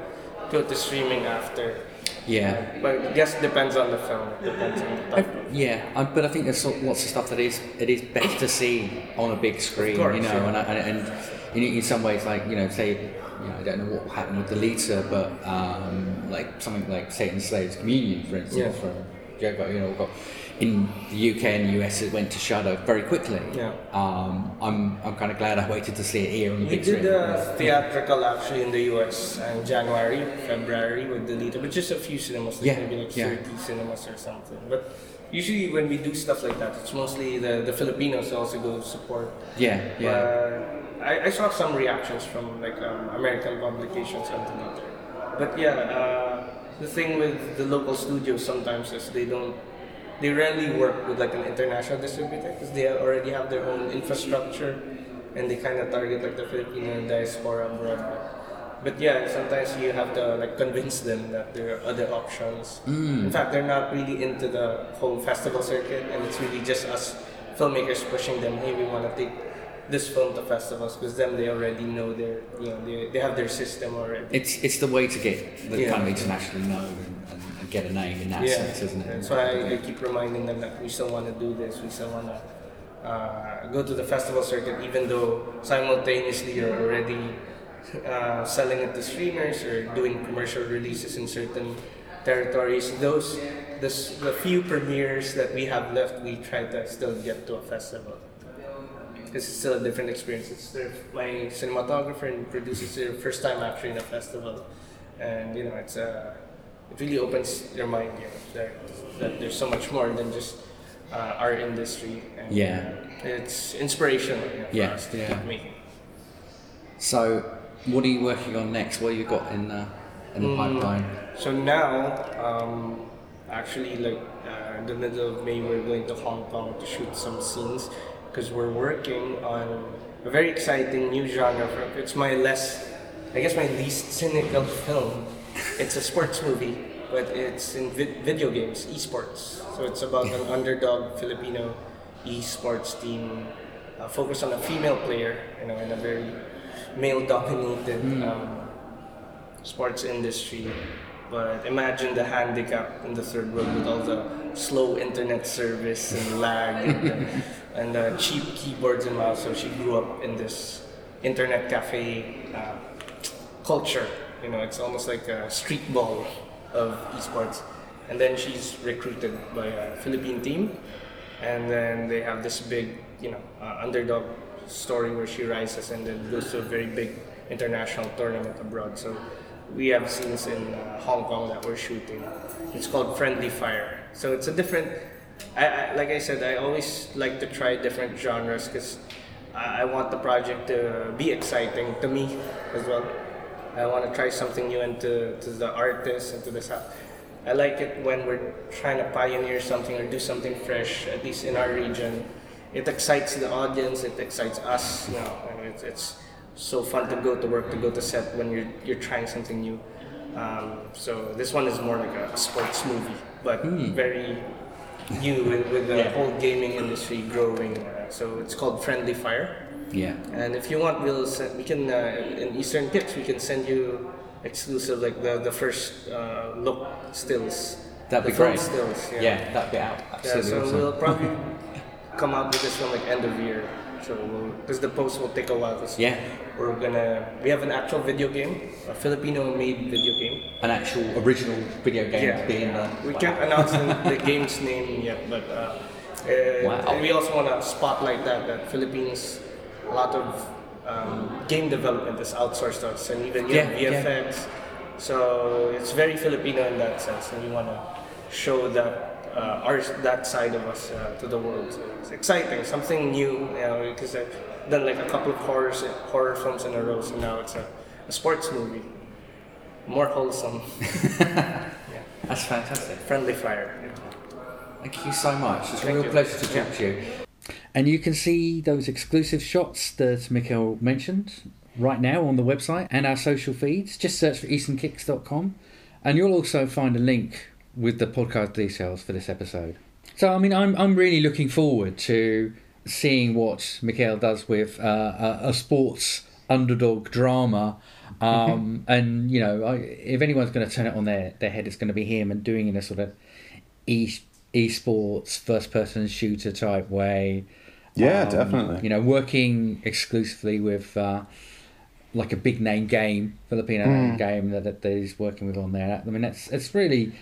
go to streaming after. Yeah. But I guess it depends on the film. Depends on the I, type of yeah, I, but I think there's lots of stuff that is it is better to see on a big screen, course, you know, yeah. and, and and in, in some ways, like you know, say, you know, I don't know what will happen with the Deleter, but um, like something like Satan's Slaves Communion, for instance, Yeah. from Joe, you know, got in the UK and the US, it went to Shudder very quickly. Yeah. Um, I'm I'm kind of glad I waited to see it here on the We did screen. a theatrical actually in the US in January, February with Deleter, but just a few cinemas, like Yeah, maybe like yeah. 30 cinemas or something. But usually when we do stuff like that, it's mostly the, the Filipinos also go support. yeah, yeah. Uh, I, I saw some reactions from like um, American publications on Deleter. But yeah, uh, the thing with the local studios sometimes is they don't they rarely work with like an international distributor because they already have their own infrastructure and they kind of target like the Filipino diaspora abroad. But yeah, sometimes you have to like convince them that there are other options. Mm. In fact, they're not really into the whole festival circuit, and it's really just us filmmakers pushing them. Hey, we want to take this film to festivals because them they already know their you know they, they have their system already. It's it's the way to get the Yeah. kind of internationally known and, and get a name in that sense, isn't it? That's why I, keep reminding them that we still want to do this. We still want to uh, go to the festival circuit, even though simultaneously you're already uh, selling it to streamers or doing commercial releases in certain territories. Those this, the few premieres that we have left, we try to still get to a festival. Because it's still a different experience. It's their, my cinematographer and producer, it's their first time actually in a festival, and you know it's uh, it really opens your mind. You know, that, that there's so much more than just uh, our industry. And Yeah. it's inspirational you know, for Yeah, us to yeah. keep making. So, what are you working on next? What have you got in the in the pipeline? So now, um, actually, like uh, in the middle of May, we're going to Hong Kong to shoot some scenes because we're working on a very exciting new genre. For, it's my less, I guess, my least cynical film. It's a sports movie, but it's in vi- video games, esports. So it's about an underdog Filipino esports team uh, focus on a female player, you know, in a very male-dominated um, sports industry. But imagine the handicap in the third world with all the slow internet service and lag and, the, and the cheap keyboards and mouse. So she grew up in this internet cafe uh, culture. You know, it's almost like a street ball of esports. And then she's recruited by a Philippine team, and then they have this big, you know, uh, underdog story where she rises and then goes to a very big international tournament abroad. So we have scenes in uh, Hong Kong that we're shooting. It's called Friendly Fire. So it's a different. I, I like I said, I always like to try different genres because I, I want the project to be exciting to me as well. I want to try something new and to, to the artists and to the sound. I like it when we're trying to pioneer something or do something fresh, at least in our region. It excites the audience, it excites us, you know, and it's, it's so fun to go to work, to go to set when you're, you're trying something new. Um, so this one is more like a sports movie, but very new with, with the Yeah. whole gaming industry growing. Uh, so it's called Friendly Fire. Yeah. And if you want, we'll send, we can uh, in Eastern Kicks we can send you exclusive like the the first uh, look stills. That'd the be great. Stills. Yeah. Yeah, that'd be out. Yeah, Absolutely so awesome. we'll probably *laughs* come out with this one like end of year. So because the post will take a while. Yeah. We're gonna we have an actual video game, a Filipino-made video game. An actual original video game Yeah. being the. We wow. can't announce the, the *laughs* game's name yet, but uh, uh, Wow. and we also want to spotlight that that Philippines, a lot of um, game development is outsourced to us, and even Yeah, yeah, yeah. VFX. So it's very Filipino in that sense, and we want to show that uh, our that side of us uh, to the world. So it's exciting, something new, you know, because I've done like a couple of horrors, horror films in a row, so now it's a, a sports movie, more wholesome, *laughs* yeah. That's fantastic. friendly fire. Thank you so much. It's a real you. pleasure to talk to you. And you can see those exclusive shots that Mikhail mentioned right now on the website and our social feeds. Just search for easternkicks.com and you'll also find a link with the podcast details for this episode. So, I mean, I'm, I'm really looking forward to seeing what Mikhail does with uh, a, a sports underdog drama. Um, *laughs* and, you know, I, if anyone's going to turn it on their, their head, it's going to be him and doing in a sort of e esports first person shooter type way. Yeah, Um, definitely. You know, working exclusively with uh, like a big name game, Filipino name game that, that he's working with on there. I mean, that's it's really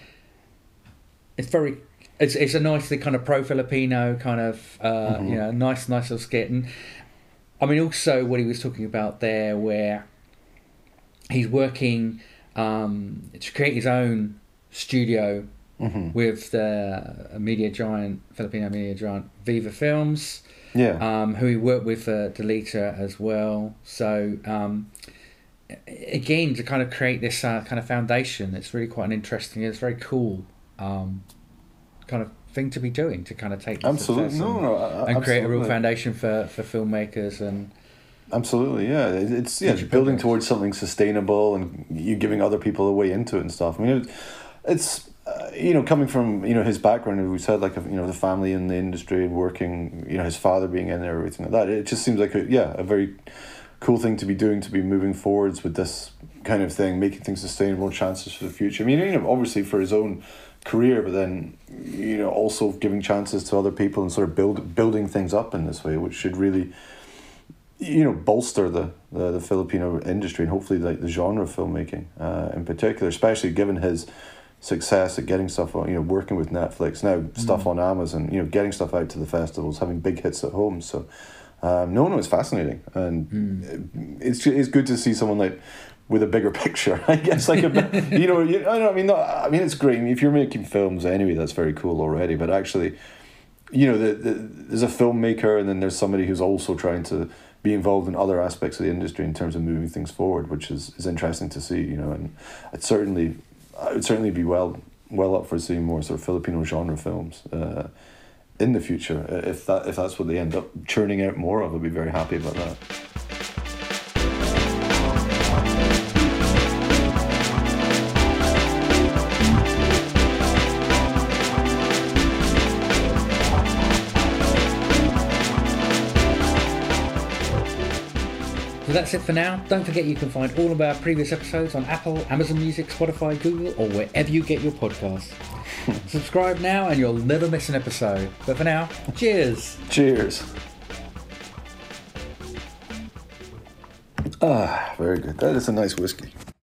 it's very it's it's a nicely kind of pro Filipino kind of uh, you know nice nice little skit and I mean also what he was talking about there where he's working um, to create his own studio with the media giant Filipino media giant Viva Films Yeah. um, who he worked with uh, Deleter as well. So um, again, to kind of create this uh, kind of foundation, it's really quite an interesting. It's very cool um, kind of thing to be doing to kind of take Absolutely. No, and, no, and create a real foundation for, for filmmakers and Absolutely, yeah. It's yeah, building towards something sustainable and you giving other people a way into it and stuff. I mean, it's you know coming from you know his background, we said like you know the family in the industry and working, you know his father being in there, everything like that. It just seems like a yeah a very cool thing to be doing to be moving forwards with this kind of thing, making things sustainable, chances for the future. I mean, you know, obviously for his own career, but then you know also giving chances to other people and sort of build building things up in this way, which should really you know bolster the, the the Filipino industry and hopefully like the genre of filmmaking uh, in particular, especially given his success at getting stuff on you know working with Netflix now stuff on Amazon you know getting stuff out to the festivals having big hits at home. So um, no no it's fascinating. And it's it's good to see someone like with a bigger *laughs* picture I guess like a *laughs* you know you, I don't I mean no, I mean it's great. I mean, if you're making films anyway that's very cool already. But actually you know, the, the, there's a filmmaker and then there's somebody who's also trying to be involved in other aspects of the industry in terms of moving things forward, which is, is interesting to see, you know, and I'd certainly, I would certainly be well, well up for seeing more sort of Filipino genre films uh, in the future. If that, if that's what they end up churning out more of, I'd be very happy about that. That's it for now. Don't forget you can find all of our previous episodes on Apple, Amazon Music, Spotify, Google, or wherever you get your podcasts. *laughs* Subscribe now and you'll never miss an episode. But for now, cheers! Cheers. Ah, very good. That is a nice whiskey.